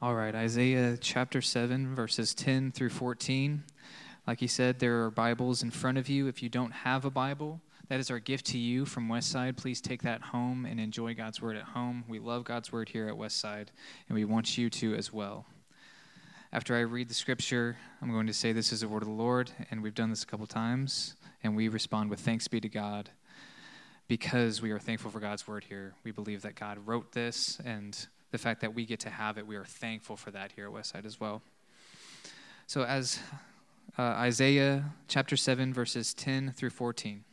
All right, Isaiah chapter 7, verses 10 through 14. Like he said, there are Bibles in front of you. If you don't have a Bible, that is our gift to you from Westside. Please take that home and enjoy God's Word at home. We love God's Word here at Westside, and we want you to as well. After I read the scripture, I'm going to say this is the word of the Lord, and we've done this a couple times, and we respond with thanks be to God because we are thankful for God's word here. We believe that God wrote this, and the fact that we get to have it, we are thankful for that here at Westside as well. So, as uh, Isaiah chapter 7, verses 10 through 14.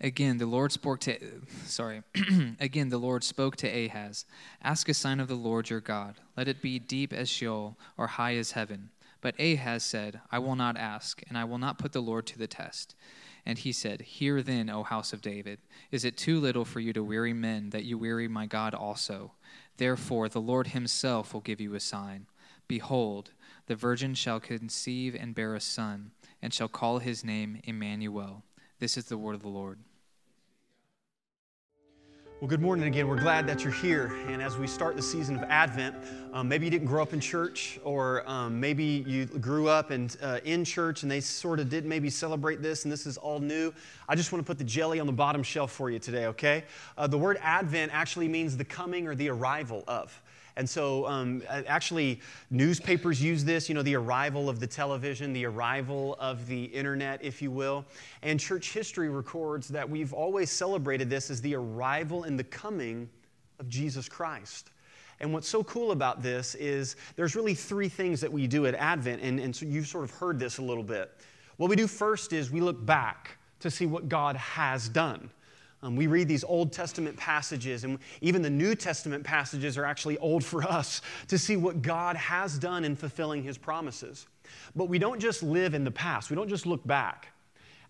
Again, the Lord spoke to sorry. Again, the Lord spoke to Ahaz, "Ask a sign of the Lord your God. Let it be deep as Sheol or high as heaven." But Ahaz said, "I will not ask, and I will not put the Lord to the test." And he said, Hear then, O house of David, is it too little for you to weary men that you weary my God also? Therefore, the Lord himself will give you a sign. Behold, the virgin shall conceive and bear a son, and shall call his name Emmanuel. This is the word of the Lord. Well, good morning again. We're glad that you're here. And as we start the season of Advent, um, maybe you didn't grow up in church, or um, maybe you grew up and, uh, in church and they sort of did maybe celebrate this, and this is all new. I just want to put the jelly on the bottom shelf for you today, okay? Uh, the word Advent actually means the coming or the arrival of. And so, um, actually, newspapers use this, you know, the arrival of the television, the arrival of the internet, if you will. And church history records that we've always celebrated this as the arrival and the coming of Jesus Christ. And what's so cool about this is there's really three things that we do at Advent, and, and so you've sort of heard this a little bit. What we do first is we look back to see what God has done. Um, we read these Old Testament passages, and even the New Testament passages are actually old for us to see what God has done in fulfilling his promises. But we don't just live in the past, we don't just look back.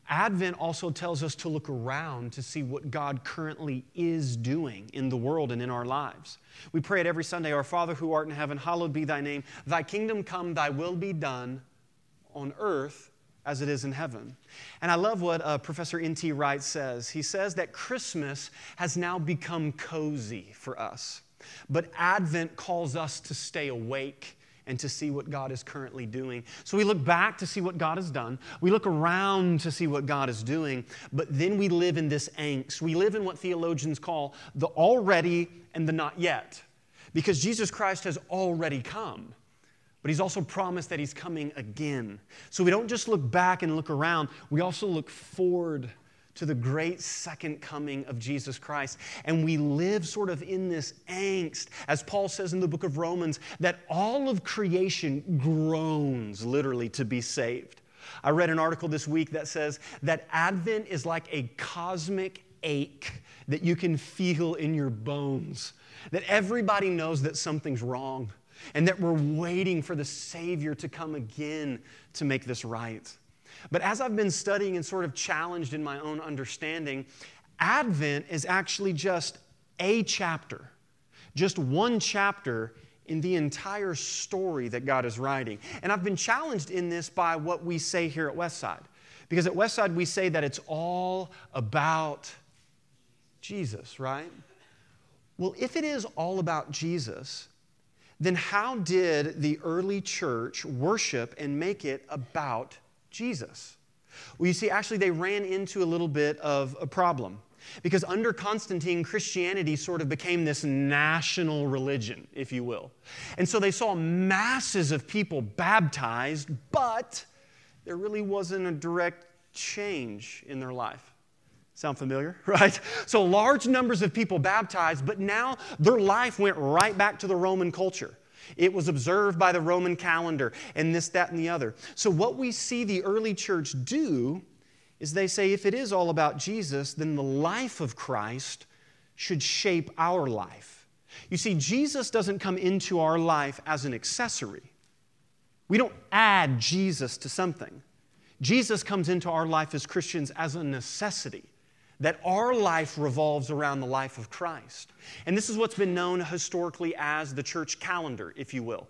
Advent also tells us to look around to see what God currently is doing in the world and in our lives. We pray it every Sunday Our Father who art in heaven, hallowed be thy name. Thy kingdom come, thy will be done on earth as it is in heaven. And I love what uh, Professor N.T. Wright says. He says that Christmas has now become cozy for us, but Advent calls us to stay awake and to see what God is currently doing. So we look back to see what God has done. We look around to see what God is doing, but then we live in this angst. We live in what theologians call the already and the not yet, because Jesus Christ has already come but he's also promised that he's coming again. So we don't just look back and look around, we also look forward to the great second coming of Jesus Christ. And we live sort of in this angst, as Paul says in the book of Romans, that all of creation groans literally to be saved. I read an article this week that says that Advent is like a cosmic ache that you can feel in your bones, that everybody knows that something's wrong and that we're waiting for the Savior to come again to make this right. But as I've been studying and sort of challenged in my own understanding, Advent is actually just a chapter, just one chapter in the entire story that God is writing. And I've been challenged in this by what we say here at Westside. Because at Westside, we say that it's all about Jesus, right? Well, if it is all about Jesus, then how did the early church worship and make it about Jesus? Well, you see, actually, they ran into a little bit of a problem. Because under Constantine, Christianity sort of became this national religion, if you will. And so they saw masses of people baptized, but there really wasn't a direct change in their life. Sound familiar, right? So large numbers of people baptized, but now their life went right back to the Roman culture. It was observed by the Roman calendar and this, that, and the other. So, what we see the early church do is they say if it is all about Jesus, then the life of Christ should shape our life. You see, Jesus doesn't come into our life as an accessory, we don't add Jesus to something. Jesus comes into our life as Christians as a necessity that our life revolves around the life of Christ. And this is what's been known historically as the church calendar, if you will.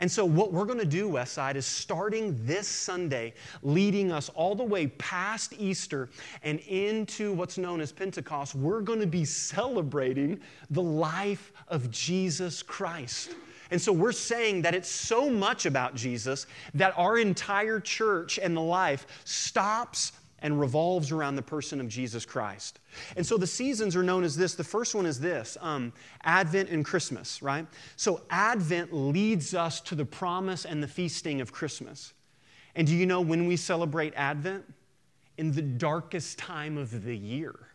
And so, what we're going to do, Westside, is starting this Sunday, leading us all the way past Easter and into what's known as Pentecost, we're going to be celebrating the life of Jesus Christ. And so we're saying that it's so much about Jesus that our entire church and the life stops and revolves around the person of Jesus Christ. And so the seasons are known as this. The first one is this um, Advent and Christmas, right? So Advent leads us to the promise and the feasting of Christmas. And do you know when we celebrate Advent? In the darkest time of the year.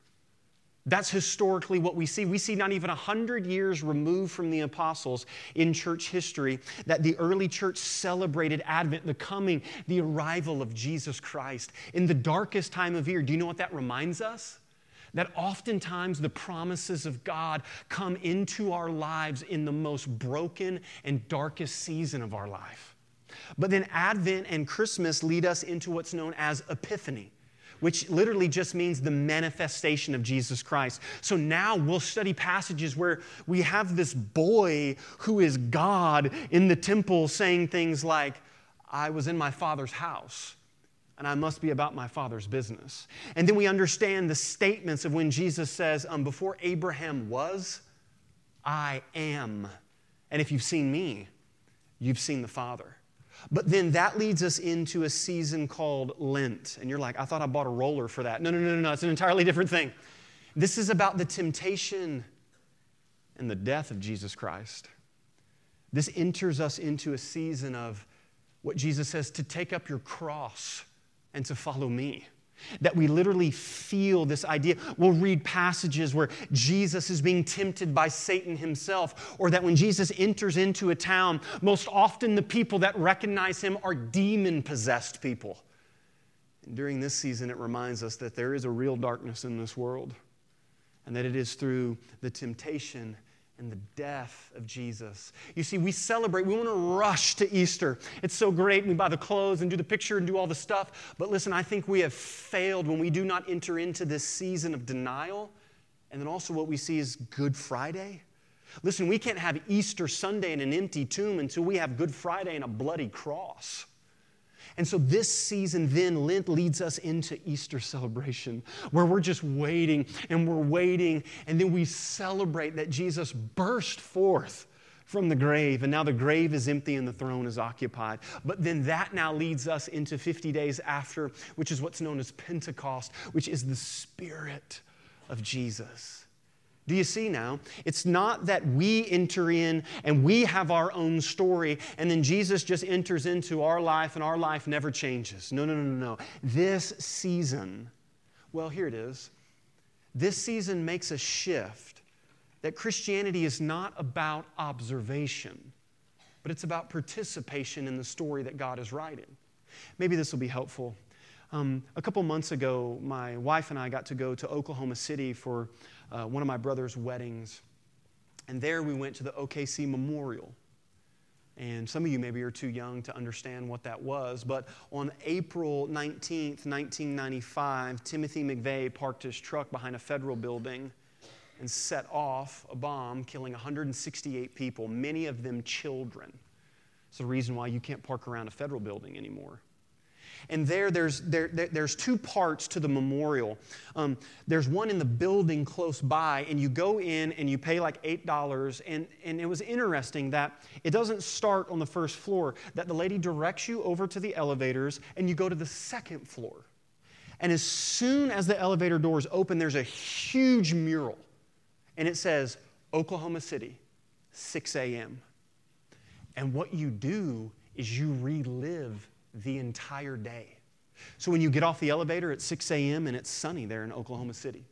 That's historically what we see. We see not even 100 years removed from the apostles in church history that the early church celebrated Advent, the coming, the arrival of Jesus Christ in the darkest time of year. Do you know what that reminds us? That oftentimes the promises of God come into our lives in the most broken and darkest season of our life. But then Advent and Christmas lead us into what's known as Epiphany which literally just means the manifestation of Jesus Christ. So now we'll study passages where we have this boy who is God in the temple saying things like, I was in my father's house and I must be about my father's business. And then we understand the statements of when Jesus says, um, Before Abraham was, I am. And if you've seen me, you've seen the Father. But then that leads us into a season called Lent. And you're like, I thought I bought a roller for that. No, no, no, no, no. It's an entirely different thing. This is about the temptation and the death of Jesus Christ. This enters us into a season of what Jesus says to take up your cross and to follow me that we literally feel this idea. We'll read passages where Jesus is being tempted by Satan himself, or that when Jesus enters into a town, most often the people that recognize him are demon possessed people. And during this season, it reminds us that there is a real darkness in this world, and that it is through the temptation and the death of Jesus. You see, we celebrate, we want to rush to Easter. It's so great. We buy the clothes and do the picture and do all the stuff. But listen, I think we have failed when we do not enter into this season of denial. And then also, what we see is Good Friday. Listen, we can't have Easter Sunday in an empty tomb until we have Good Friday and a bloody cross. And so this season, then, Lent leads us into Easter celebration, where we're just waiting and we're waiting, and then we celebrate that Jesus burst forth from the grave, and now the grave is empty and the throne is occupied. But then that now leads us into 50 days after, which is what's known as Pentecost, which is the Spirit of Jesus. Do you see now? It's not that we enter in and we have our own story and then Jesus just enters into our life and our life never changes. No, no, no, no, no. This season, well, here it is. This season makes a shift that Christianity is not about observation, but it's about participation in the story that God is writing. Maybe this will be helpful. Um, a couple months ago, my wife and I got to go to Oklahoma City for uh, one of my brother's weddings. And there we went to the OKC Memorial. And some of you maybe are too young to understand what that was, but on April 19th, 1995, Timothy McVeigh parked his truck behind a federal building and set off a bomb, killing 168 people, many of them children. It's the reason why you can't park around a federal building anymore. And there, there's, there, there's two parts to the memorial. Um, there's one in the building close by, and you go in and you pay like $8. And, and it was interesting that it doesn't start on the first floor, that the lady directs you over to the elevators, and you go to the second floor. And as soon as the elevator doors open, there's a huge mural, and it says, Oklahoma City, 6 a.m. And what you do is you relive the entire day. So when you get off the elevator at 6 a.m. and it's sunny there in Oklahoma City,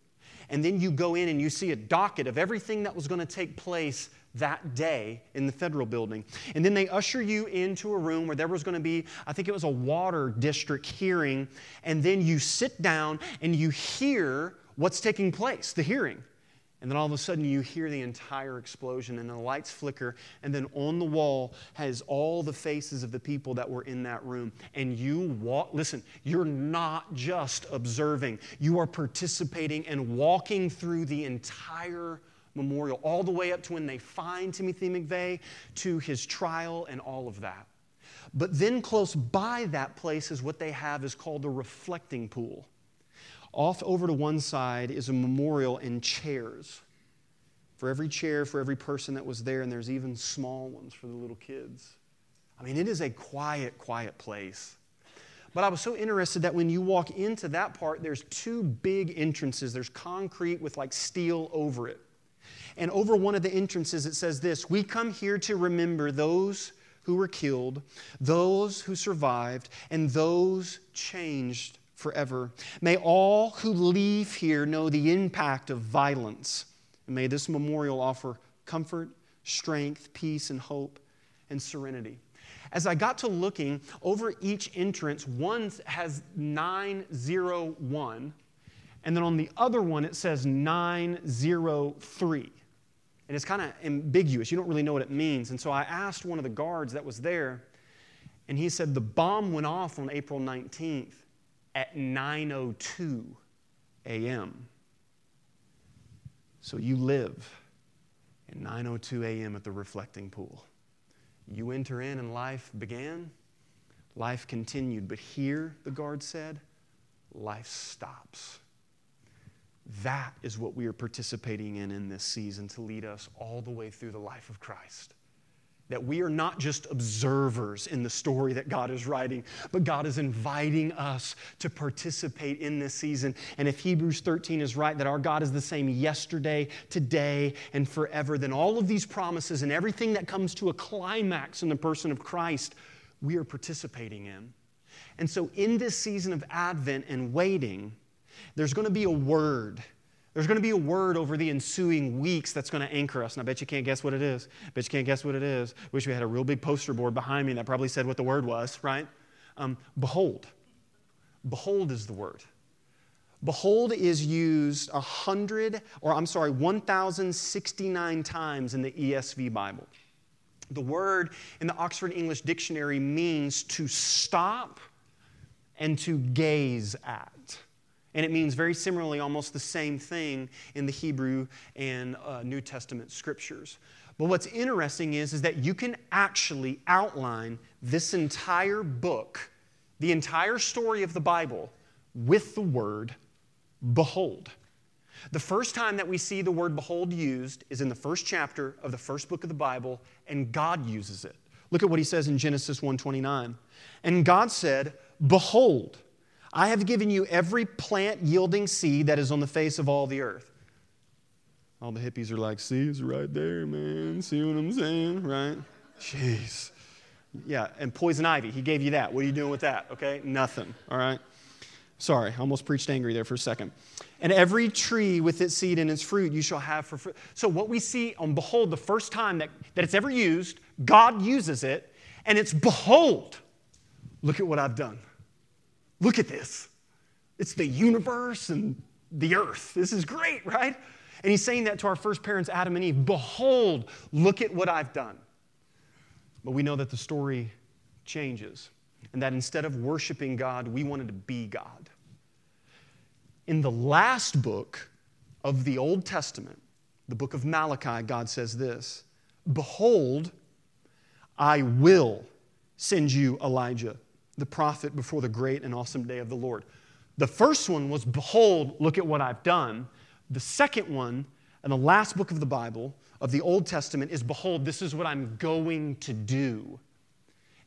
and then you go in and you see a docket of everything that was going to take place that day in the federal building. And then they usher you into a room where there was going to be, I think it was a water district hearing. And then you sit down and you hear what's taking place, the hearing. And then all of a sudden, you hear the entire explosion, and the lights flicker. And then on the wall has all the faces of the people that were in that room. And you walk, listen, you're not just observing, you are participating and walking through the entire memorial, all the way up to when they find Timothy McVeigh, to his trial, and all of that. But then, close by that place, is what they have is called the reflecting pool. Off over to one side is a memorial and chairs. for every chair, for every person that was there, and there's even small ones for the little kids. I mean, it is a quiet, quiet place. But I was so interested that when you walk into that part, there's two big entrances. There's concrete with like steel over it. And over one of the entrances, it says this We come here to remember those who were killed, those who survived, and those changed forever. May all who leave here know the impact of violence and may this memorial offer comfort, strength, peace, and hope and serenity. As I got to looking over each entrance, one has 901, and then on the other one it says 903. And it's kind of ambiguous. You don't really know what it means. And so I asked one of the guards that was there, and he said the bomb went off on April 19th at 9:02 a.m. So you live at 9:02 a.m. at the reflecting pool. You enter in and life began. Life continued, but here the guard said, life stops. That is what we are participating in in this season to lead us all the way through the life of Christ that we are not just observers in the story that God is writing, but God is inviting us to participate in this season. And if Hebrews 13 is right, that our God is the same yesterday, today, and forever, then all of these promises and everything that comes to a climax in the person of Christ, we are participating in. And so, in this season of Advent and waiting, there's going to be a word there's going to be a word over the ensuing weeks that's going to anchor us. And I bet you can't guess what it is. I bet you can't guess what it is. Wish we had a real big poster board behind me that probably said what the word was, right? Um, behold. Behold is the word. Behold is used a hundred, or I'm sorry, 1,069 times in the ESV Bible. The word in the Oxford English Dictionary means to stop and to gaze at. And it means very similarly almost the same thing in the Hebrew and uh, New Testament scriptures. But what's interesting is, is that you can actually outline this entire book, the entire story of the Bible, with the word behold. The first time that we see the word behold used is in the first chapter of the first book of the Bible, and God uses it. Look at what he says in Genesis 1:29. And God said, Behold, I have given you every plant yielding seed that is on the face of all the earth. All the hippies are like, see, it's right there, man. See what I'm saying? Right? Jeez. Yeah, and poison ivy, he gave you that. What are you doing with that? Okay? Nothing. All right? Sorry, I almost preached angry there for a second. And every tree with its seed and its fruit you shall have for fruit. So, what we see on Behold, the first time that, that it's ever used, God uses it, and it's Behold, look at what I've done. Look at this. It's the universe and the earth. This is great, right? And he's saying that to our first parents, Adam and Eve Behold, look at what I've done. But we know that the story changes, and that instead of worshiping God, we wanted to be God. In the last book of the Old Testament, the book of Malachi, God says this Behold, I will send you Elijah the prophet before the great and awesome day of the Lord. The first one was, Behold, look at what I've done. The second one, and the last book of the Bible, of the Old Testament, is, Behold, this is what I'm going to do.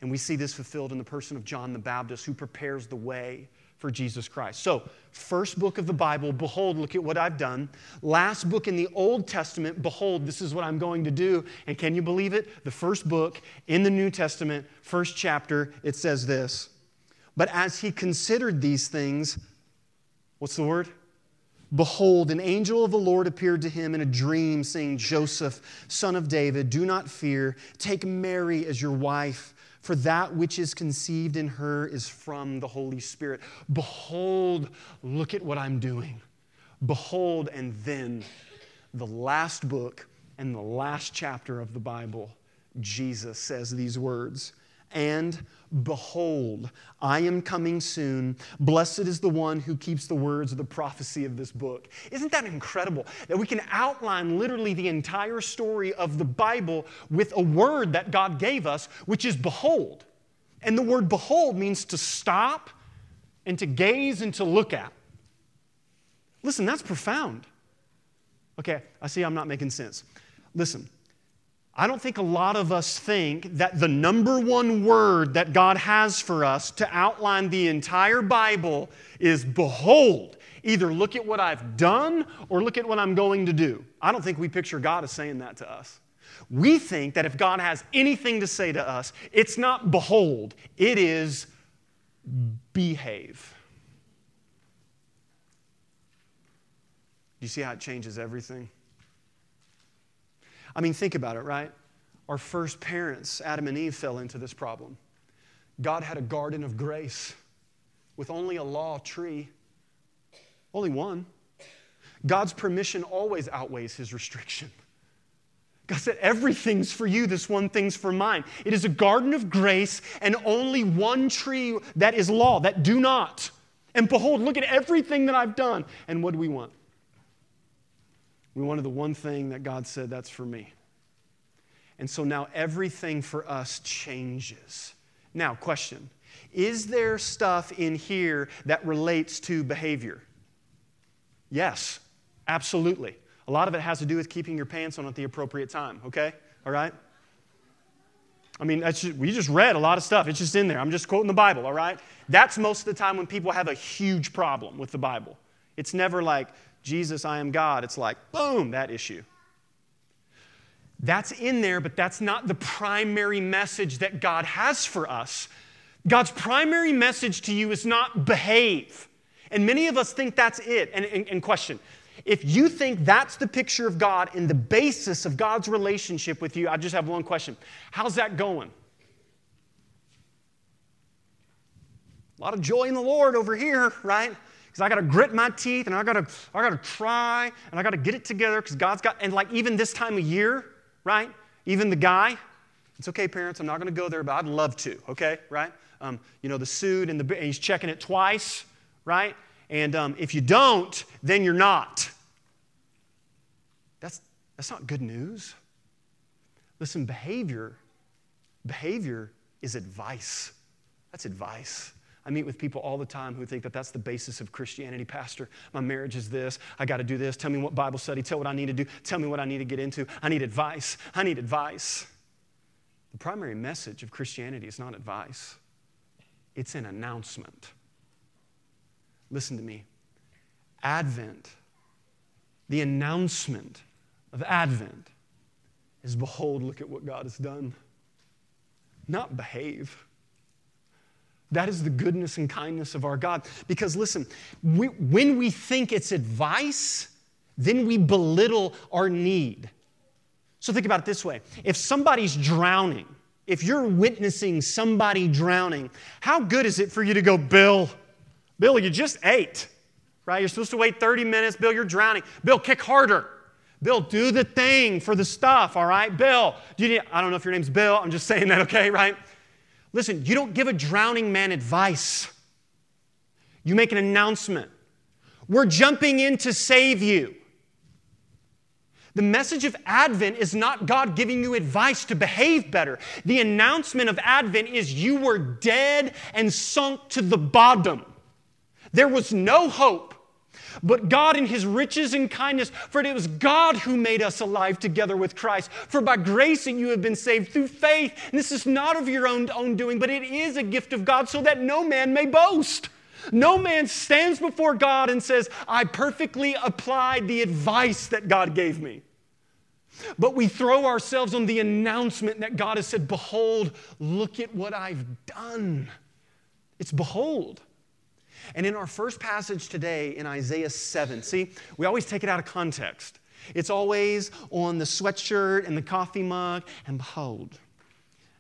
And we see this fulfilled in the person of John the Baptist, who prepares the way for Jesus Christ. So, first book of the Bible, behold, look at what I've done. Last book in the Old Testament, behold, this is what I'm going to do. And can you believe it? The first book in the New Testament, first chapter, it says this. But as he considered these things, what's the word? Behold, an angel of the Lord appeared to him in a dream, saying, Joseph, son of David, do not fear. Take Mary as your wife for that which is conceived in her is from the Holy Spirit. Behold, look at what I'm doing. Behold, and then the last book and the last chapter of the Bible, Jesus says these words and behold, I am coming soon. Blessed is the one who keeps the words of the prophecy of this book. Isn't that incredible? That we can outline literally the entire story of the Bible with a word that God gave us, which is behold. And the word behold means to stop and to gaze and to look at. Listen, that's profound. Okay, I see I'm not making sense. Listen, I don't think a lot of us think that the number one word that God has for us to outline the entire Bible is behold. Either look at what I've done or look at what I'm going to do. I don't think we picture God as saying that to us. We think that if God has anything to say to us, it's not behold, it is behave. Do you see how it changes everything? I mean, think about it, right? Our first parents, Adam and Eve, fell into this problem. God had a garden of grace with only a law tree, only one. God's permission always outweighs his restriction. God said, Everything's for you, this one thing's for mine. It is a garden of grace and only one tree that is law, that do not. And behold, look at everything that I've done. And what do we want? We wanted the one thing that God said, that's for me. And so now everything for us changes. Now, question Is there stuff in here that relates to behavior? Yes, absolutely. A lot of it has to do with keeping your pants on at the appropriate time, okay? All right? I mean, just, we just read a lot of stuff. It's just in there. I'm just quoting the Bible, all right? That's most of the time when people have a huge problem with the Bible. It's never like, Jesus, I am God. It's like, boom, that issue. That's in there, but that's not the primary message that God has for us. God's primary message to you is not behave. And many of us think that's it. And, and, and, question if you think that's the picture of God and the basis of God's relationship with you, I just have one question How's that going? A lot of joy in the Lord over here, right? Because I got to grit my teeth and I got to I got to try and I got to get it together because God's got and like even this time of year, right? Even the guy, it's okay, parents. I'm not going to go there, but I'd love to. Okay, right? Um, you know the suit and the and he's checking it twice, right? And um, if you don't, then you're not. That's that's not good news. Listen, behavior, behavior is advice. That's advice. I meet with people all the time who think that that's the basis of Christianity. Pastor, my marriage is this. I got to do this. Tell me what Bible study. Tell what I need to do. Tell me what I need to get into. I need advice. I need advice. The primary message of Christianity is not advice, it's an announcement. Listen to me. Advent, the announcement of Advent is behold, look at what God has done. Not behave. That is the goodness and kindness of our God. Because listen, we, when we think it's advice, then we belittle our need. So think about it this way if somebody's drowning, if you're witnessing somebody drowning, how good is it for you to go, Bill? Bill, you just ate, right? You're supposed to wait 30 minutes. Bill, you're drowning. Bill, kick harder. Bill, do the thing for the stuff, all right? Bill, do you need, I don't know if your name's Bill. I'm just saying that, okay, right? Listen, you don't give a drowning man advice, you make an announcement. We're jumping in to save you. The message of Advent is not God giving you advice to behave better. The announcement of Advent is you were dead and sunk to the bottom. There was no hope. But God, in His riches and kindness, for it was God who made us alive together with Christ. For by grace that you have been saved through faith. And this is not of your own, own doing, but it is a gift of God, so that no man may boast. No man stands before God and says, I perfectly applied the advice that God gave me. But we throw ourselves on the announcement that God has said, Behold, look at what I've done. It's behold. And in our first passage today in Isaiah 7, see, we always take it out of context. It's always on the sweatshirt and the coffee mug, and behold,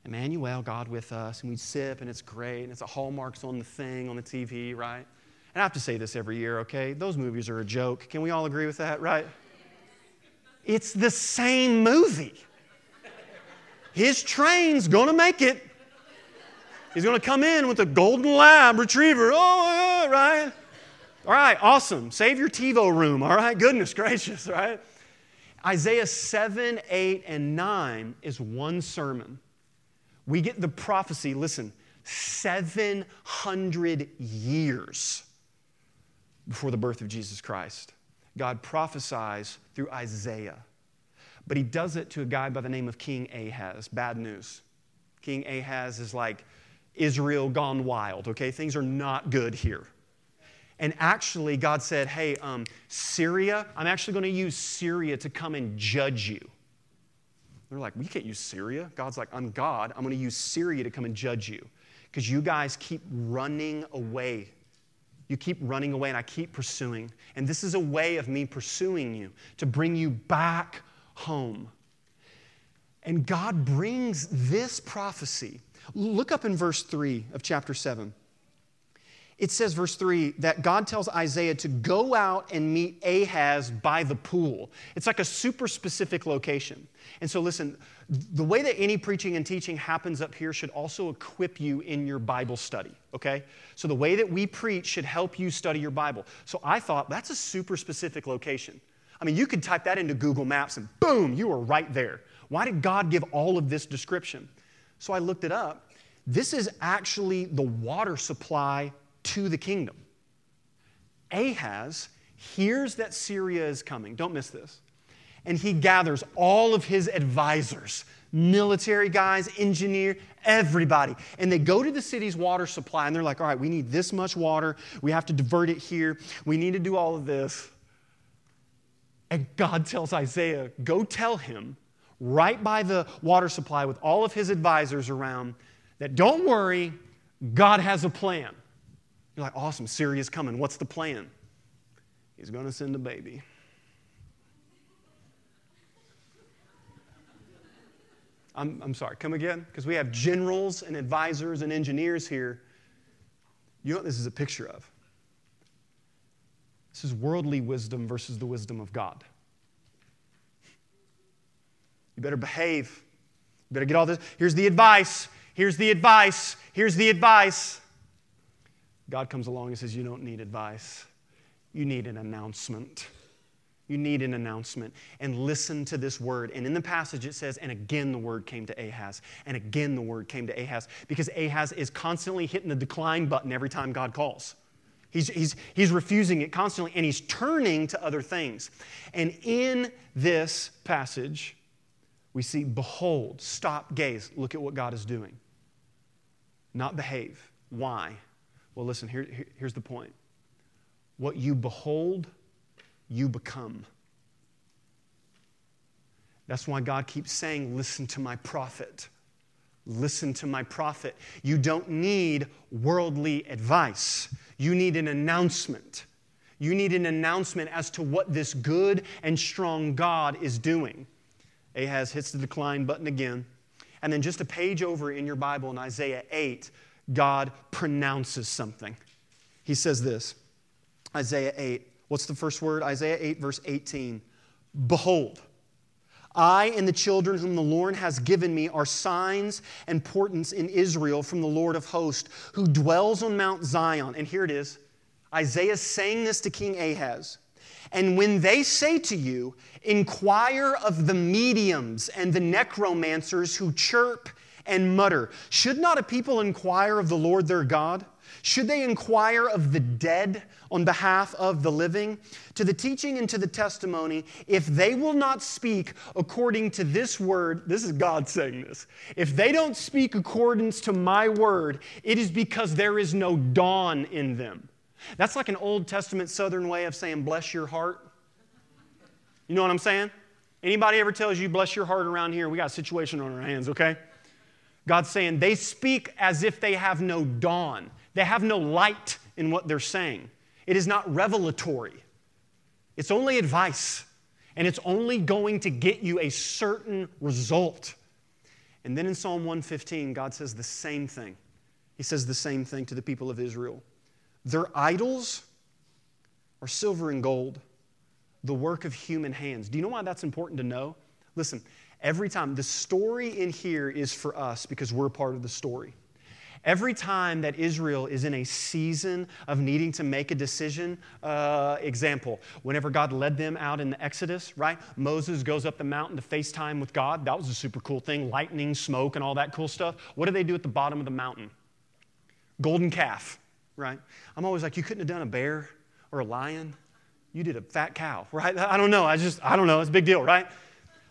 Emmanuel, God with us, and we sip, and it's great, and it's a hallmarks on the thing on the TV, right? And I have to say this every year, okay? Those movies are a joke. Can we all agree with that, right? It's the same movie. His train's gonna make it. He's going to come in with a golden lab retriever. Oh, right? All right, awesome. Save your TiVo room. All right, goodness gracious, right? Isaiah 7, 8, and 9 is one sermon. We get the prophecy, listen, 700 years before the birth of Jesus Christ. God prophesies through Isaiah. But he does it to a guy by the name of King Ahaz. Bad news. King Ahaz is like Israel gone wild, okay? Things are not good here. And actually, God said, Hey, um, Syria, I'm actually going to use Syria to come and judge you. They're like, We can't use Syria. God's like, I'm God. I'm going to use Syria to come and judge you because you guys keep running away. You keep running away, and I keep pursuing. And this is a way of me pursuing you to bring you back home. And God brings this prophecy. Look up in verse 3 of chapter 7 it says, verse 3, that God tells Isaiah to go out and meet Ahaz by the pool. It's like a super specific location. And so, listen, the way that any preaching and teaching happens up here should also equip you in your Bible study, okay? So, the way that we preach should help you study your Bible. So, I thought that's a super specific location. I mean, you could type that into Google Maps and boom, you are right there. Why did God give all of this description? So, I looked it up. This is actually the water supply to the kingdom. Ahaz hears that Syria is coming. Don't miss this. And he gathers all of his advisors, military guys, engineer, everybody. And they go to the city's water supply and they're like, all right, we need this much water. We have to divert it here. We need to do all of this. And God tells Isaiah, go tell him right by the water supply with all of his advisors around that don't worry, God has a plan. You're like, awesome, Syria's coming. What's the plan? He's going to send a baby. I'm, I'm sorry, come again? Because we have generals and advisors and engineers here. You know what this is a picture of? This is worldly wisdom versus the wisdom of God. You better behave. You better get all this. Here's the advice. Here's the advice. Here's the advice. God comes along and says, You don't need advice, you need an announcement. You need an announcement. And listen to this word. And in the passage it says, and again the word came to Ahaz. And again the word came to Ahaz. Because Ahaz is constantly hitting the decline button every time God calls. He's, he's, he's refusing it constantly and he's turning to other things. And in this passage, we see, behold, stop, gaze, look at what God is doing. Not behave. Why? Well, listen, here, here, here's the point what you behold, you become. That's why God keeps saying, Listen to my prophet. Listen to my prophet. You don't need worldly advice, you need an announcement. You need an announcement as to what this good and strong God is doing. Ahaz hits the decline button again. And then just a page over in your Bible in Isaiah 8, God pronounces something. He says this Isaiah 8. What's the first word? Isaiah 8, verse 18. Behold, I and the children whom the Lord has given me are signs and portents in Israel from the Lord of hosts, who dwells on Mount Zion. And here it is Isaiah saying this to King Ahaz. And when they say to you, Inquire of the mediums and the necromancers who chirp and mutter. Should not a people inquire of the Lord their God? Should they inquire of the dead on behalf of the living? To the teaching and to the testimony, if they will not speak according to this word, this is God saying this. If they don't speak accordance to my word, it is because there is no dawn in them. That's like an Old Testament Southern way of saying, bless your heart. You know what I'm saying? Anybody ever tells you, bless your heart around here, we got a situation on our hands, okay? God's saying they speak as if they have no dawn. They have no light in what they're saying. It is not revelatory, it's only advice, and it's only going to get you a certain result. And then in Psalm 115, God says the same thing. He says the same thing to the people of Israel. Their idols are silver and gold, the work of human hands. Do you know why that's important to know? Listen, Every time, the story in here is for us because we're part of the story. Every time that Israel is in a season of needing to make a decision, uh, example, whenever God led them out in the Exodus, right? Moses goes up the mountain to FaceTime with God. That was a super cool thing lightning, smoke, and all that cool stuff. What do they do at the bottom of the mountain? Golden calf, right? I'm always like, you couldn't have done a bear or a lion. you did a fat cow, right? I don't know. I just, I don't know. It's a big deal, right?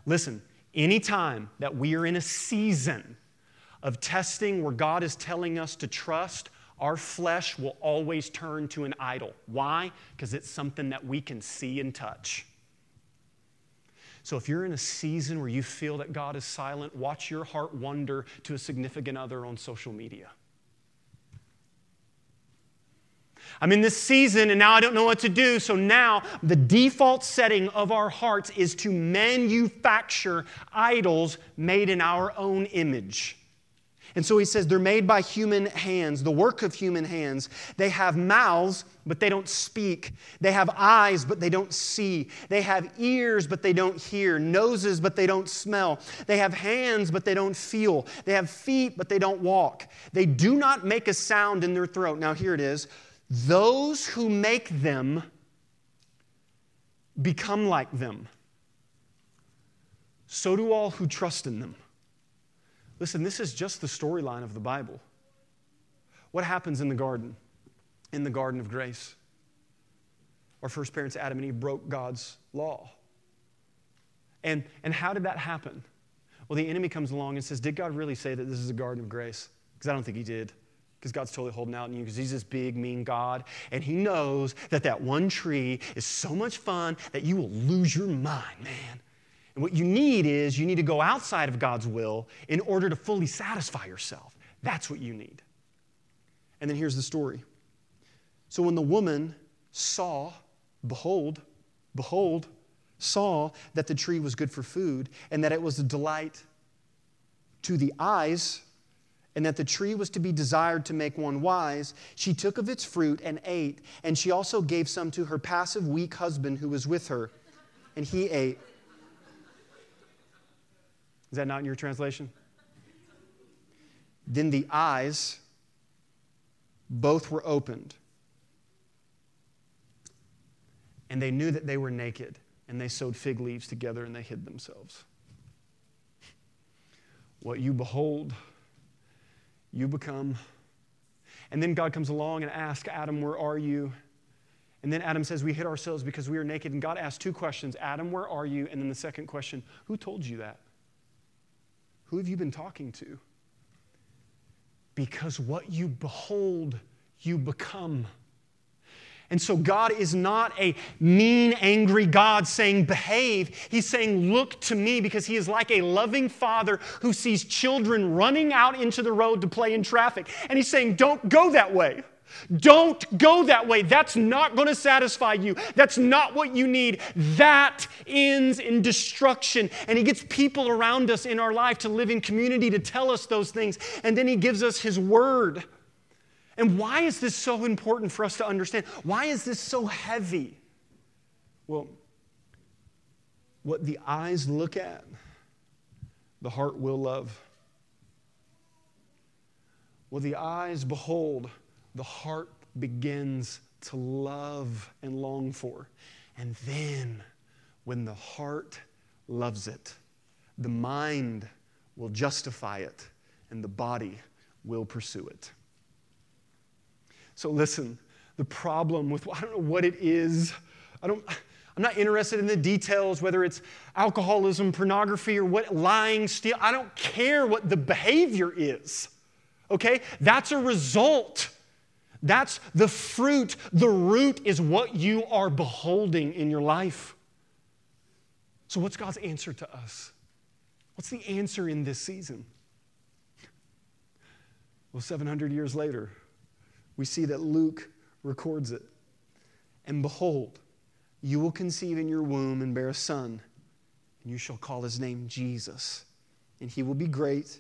Listen, anytime that we are in a season of testing where God is telling us to trust, our flesh will always turn to an idol. Why? Because it's something that we can see and touch. So if you're in a season where you feel that God is silent, watch your heart wander to a significant other on social media. I'm in this season and now I don't know what to do. So now the default setting of our hearts is to manufacture idols made in our own image. And so he says they're made by human hands, the work of human hands. They have mouths, but they don't speak. They have eyes, but they don't see. They have ears, but they don't hear. Noses, but they don't smell. They have hands, but they don't feel. They have feet, but they don't walk. They do not make a sound in their throat. Now, here it is those who make them become like them. So do all who trust in them. Listen, this is just the storyline of the Bible. What happens in the garden, in the garden of grace? Our first parents, Adam and Eve, broke God's law. And, and how did that happen? Well, the enemy comes along and says, Did God really say that this is a garden of grace? Because I don't think he did because God's totally holding out on you because He's this big, mean God. And He knows that that one tree is so much fun that you will lose your mind, man. And what you need is you need to go outside of God's will in order to fully satisfy yourself. That's what you need. And then here's the story. So when the woman saw, behold, behold, saw that the tree was good for food and that it was a delight to the eyes and that the tree was to be desired to make one wise, she took of its fruit and ate, and she also gave some to her passive, weak husband who was with her, and he ate. Is that not in your translation? Then the eyes both were opened, and they knew that they were naked, and they sewed fig leaves together and they hid themselves. What you behold, you become. And then God comes along and asks Adam, Where are you? And then Adam says, We hid ourselves because we are naked. And God asks two questions Adam, where are you? And then the second question, Who told you that? Who have you been talking to? Because what you behold, you become. And so God is not a mean, angry God saying, behave. He's saying, look to me because he is like a loving father who sees children running out into the road to play in traffic. And he's saying, don't go that way. Don't go that way. That's not going to satisfy you. That's not what you need. That ends in destruction. And He gets people around us in our life to live in community to tell us those things. And then He gives us His word and why is this so important for us to understand? Why is this so heavy? Well, what the eyes look at, the heart will love. What the eyes behold, the heart begins to love and long for. And then, when the heart loves it, the mind will justify it, and the body will pursue it. So listen, the problem with, I don't know what it is. I don't, I'm not interested in the details, whether it's alcoholism, pornography, or what lying, steal. I don't care what the behavior is. Okay? That's a result. That's the fruit. The root is what you are beholding in your life. So, what's God's answer to us? What's the answer in this season? Well, 700 years later, we see that Luke records it. And behold, you will conceive in your womb and bear a son, and you shall call his name Jesus. And he will be great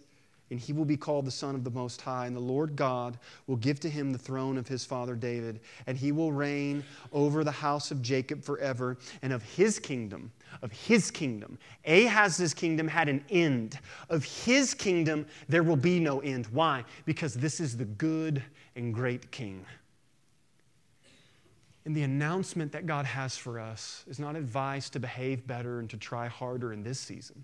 and he will be called the Son of the Most High. And the Lord God will give to him the throne of his father David, and he will reign over the house of Jacob forever, and of his kingdom, of his kingdom. Ahaz's kingdom had an end. Of his kingdom, there will be no end. Why? Because this is the good and great king. And the announcement that God has for us is not advice to behave better and to try harder in this season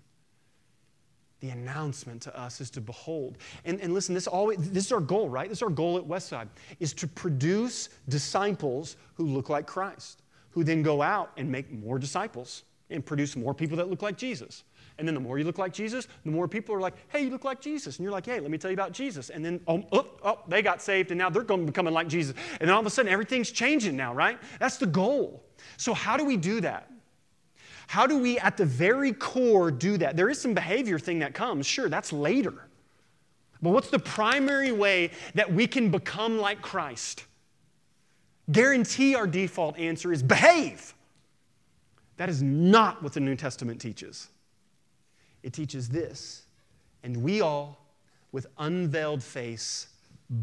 the announcement to us is to behold. And, and listen, this, always, this is our goal, right? This is our goal at Westside, is to produce disciples who look like Christ, who then go out and make more disciples and produce more people that look like Jesus. And then the more you look like Jesus, the more people are like, hey, you look like Jesus. And you're like, hey, let me tell you about Jesus. And then, oh, oh, oh they got saved, and now they're going to becoming like Jesus. And then all of a sudden, everything's changing now, right? That's the goal. So, how do we do that? How do we, at the very core, do that? There is some behavior thing that comes. Sure, that's later. But what's the primary way that we can become like Christ? Guarantee our default answer is behave. That is not what the New Testament teaches. It teaches this, and we all, with unveiled face,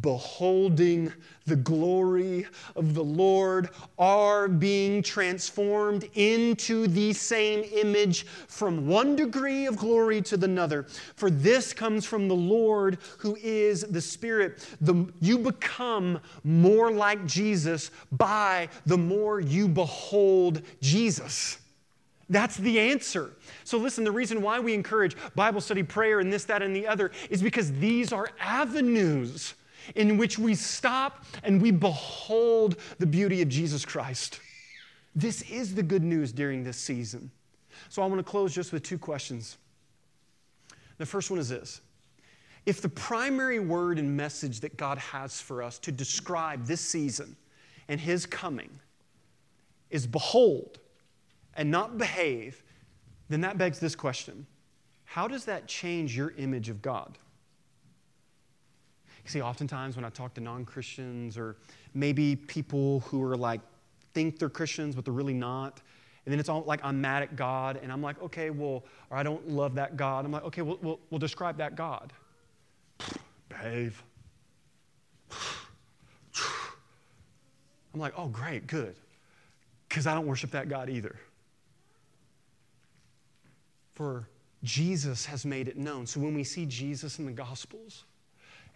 beholding the glory of the Lord, are being transformed into the same image from one degree of glory to another. For this comes from the Lord who is the Spirit. The, you become more like Jesus by the more you behold Jesus. That's the answer. So, listen, the reason why we encourage Bible study, prayer, and this, that, and the other is because these are avenues in which we stop and we behold the beauty of Jesus Christ. This is the good news during this season. So, I want to close just with two questions. The first one is this If the primary word and message that God has for us to describe this season and His coming is behold, and not behave, then that begs this question How does that change your image of God? You see, oftentimes when I talk to non Christians or maybe people who are like, think they're Christians, but they're really not. And then it's all like I'm mad at God, and I'm like, okay, well, or I don't love that God. I'm like, okay, we'll, we'll, we'll describe that God. Behave. I'm like, oh, great, good. Because I don't worship that God either. For Jesus has made it known. So when we see Jesus in the Gospels,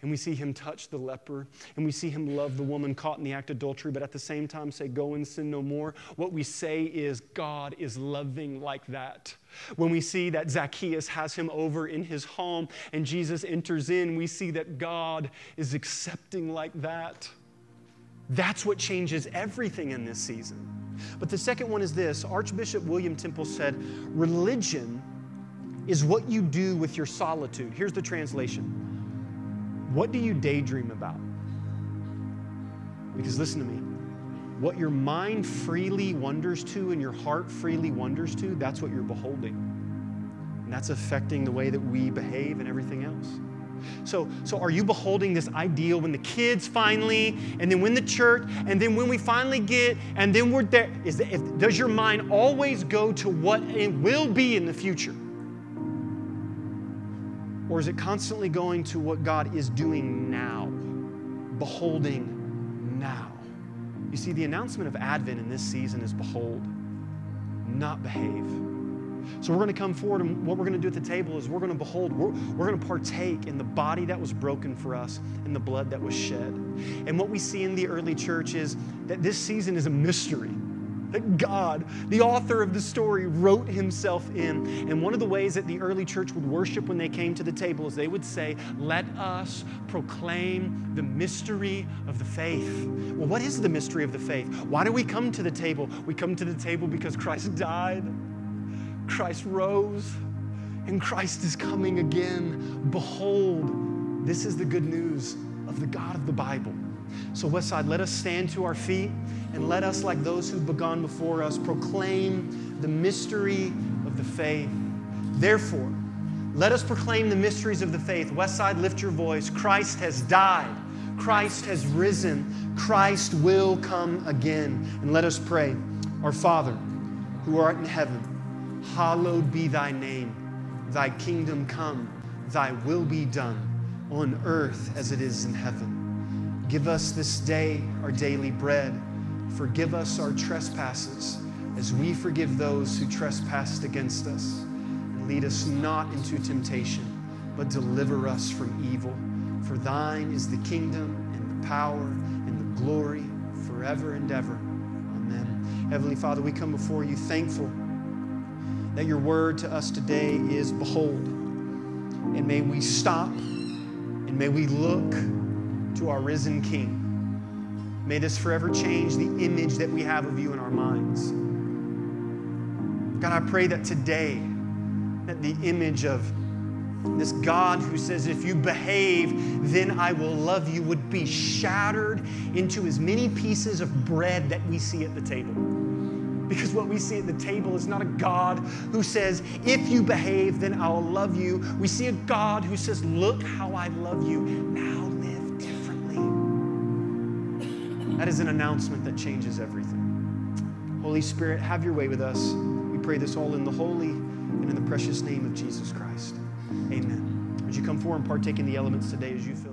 and we see him touch the leper, and we see him love the woman caught in the act of adultery, but at the same time say, Go and sin no more. What we say is, God is loving like that. When we see that Zacchaeus has him over in his home and Jesus enters in, we see that God is accepting like that. That's what changes everything in this season. But the second one is this Archbishop William Temple said, Religion is what you do with your solitude. Here's the translation What do you daydream about? Because listen to me, what your mind freely wonders to and your heart freely wonders to, that's what you're beholding. And that's affecting the way that we behave and everything else. So, so are you beholding this ideal when the kids finally, and then when the church, and then when we finally get, and then we're there? Is if, does your mind always go to what it will be in the future? Or is it constantly going to what God is doing now, beholding now? You see, the announcement of Advent in this season is behold, not behave. So we're going to come forward, and what we're going to do at the table is we're going to behold, we're, we're going to partake in the body that was broken for us and the blood that was shed. And what we see in the early church is that this season is a mystery that God, the author of the story, wrote himself in. And one of the ways that the early church would worship when they came to the table is they would say, Let us proclaim the mystery of the faith. Well, what is the mystery of the faith? Why do we come to the table? We come to the table because Christ died, Christ rose, and Christ is coming again. Behold, this is the good news of the God of the Bible. So, Westside, let us stand to our feet and let us, like those who've begun before us, proclaim the mystery of the faith. Therefore, let us proclaim the mysteries of the faith. Westside, lift your voice. Christ has died. Christ has risen. Christ will come again. And let us pray. Our Father, who art in heaven, hallowed be thy name. Thy kingdom come, thy will be done on earth as it is in heaven. Give us this day our daily bread. Forgive us our trespasses as we forgive those who trespass against us. And lead us not into temptation, but deliver us from evil. For thine is the kingdom and the power and the glory forever and ever. Amen. Heavenly Father, we come before you thankful that your word to us today is behold. And may we stop and may we look to our risen King. May this forever change the image that we have of you in our minds. God, I pray that today, that the image of this God who says, if you behave, then I will love you, would be shattered into as many pieces of bread that we see at the table. Because what we see at the table is not a God who says, if you behave, then I'll love you. We see a God who says, look how I love you. Now. That is an announcement that changes everything. Holy Spirit, have your way with us. We pray this all in the holy and in the precious name of Jesus Christ. Amen. Would you come forward and partake in the elements today as you feel?